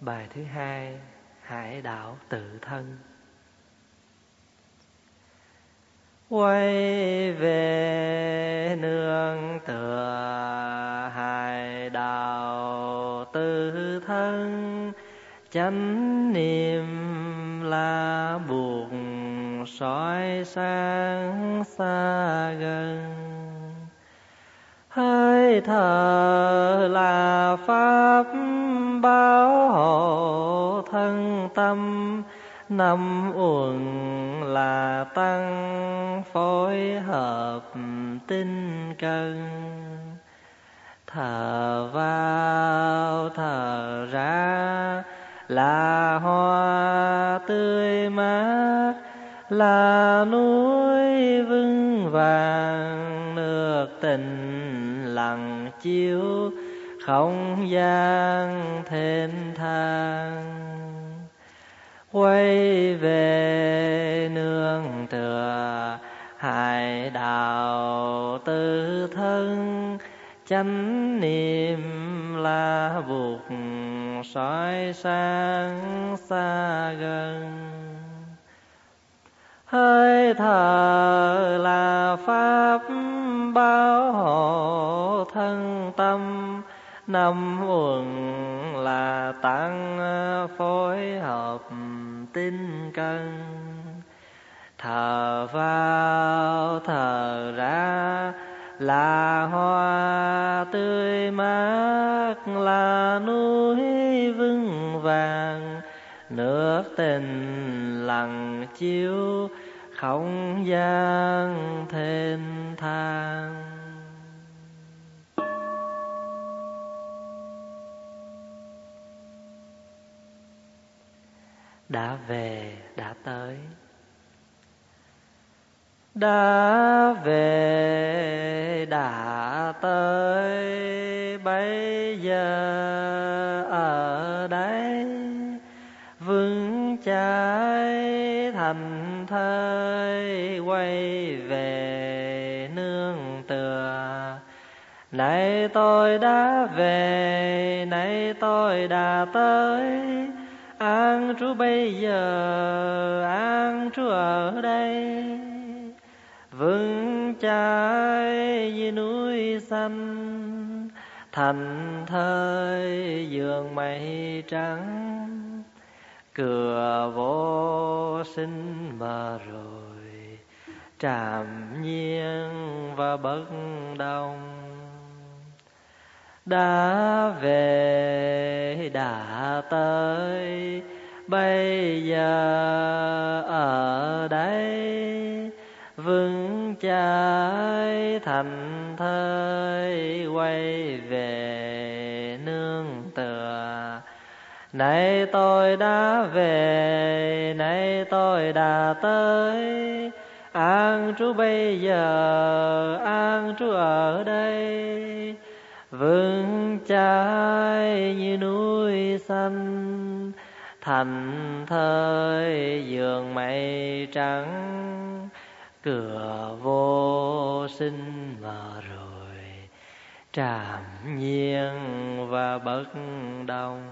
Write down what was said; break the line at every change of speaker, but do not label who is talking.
Bài thứ hai, Hải đảo tự thân. Quay về nương tựa hải đạo tự thân, chánh niệm là buộc soi sáng xa gần. Hơi thở là pháp báo hộ thân tâm, năm uẩn là tăng phối hợp tinh cần. Thở vào, thở ra là hoa tươi mát, là núi vững vàng, nước tình lặng chiếu không gian thênh thang. Quay về nương tựa hải đạo tư thân, chánh niệm là buộc soi sáng xa gần. Hơi thở là pháp bao năm quần là tăng phối hợp tinh cân. Thở vào, thở ra là hoa tươi mát, là núi vững vàng. Nước tình lặng chiếu, không gian thênh thang. Đã về, đã tới. Đã về, đã tới. Bây giờ ở đây, vững trái thành thơi, quay về nương tựa. Nay tôi đã về nay tôi đã tới an trú bây giờ, an trú ở đây. Vững chãi như núi xanh, thành thơi giường mây trắng. Cửa vô sinh mà rồi trạm nhiên và bất động đã về, đã tới. Bây giờ ở đây, vững chãi thành thơi, quay về nương tựa. Nay tôi đã về, nay tôi đã tới. An trú bây giờ, an trú ở đây vững trái như núi xanh, thành thơi giường mây trắng. Cửa vô sinh mà rồi trảm nhiên và bất động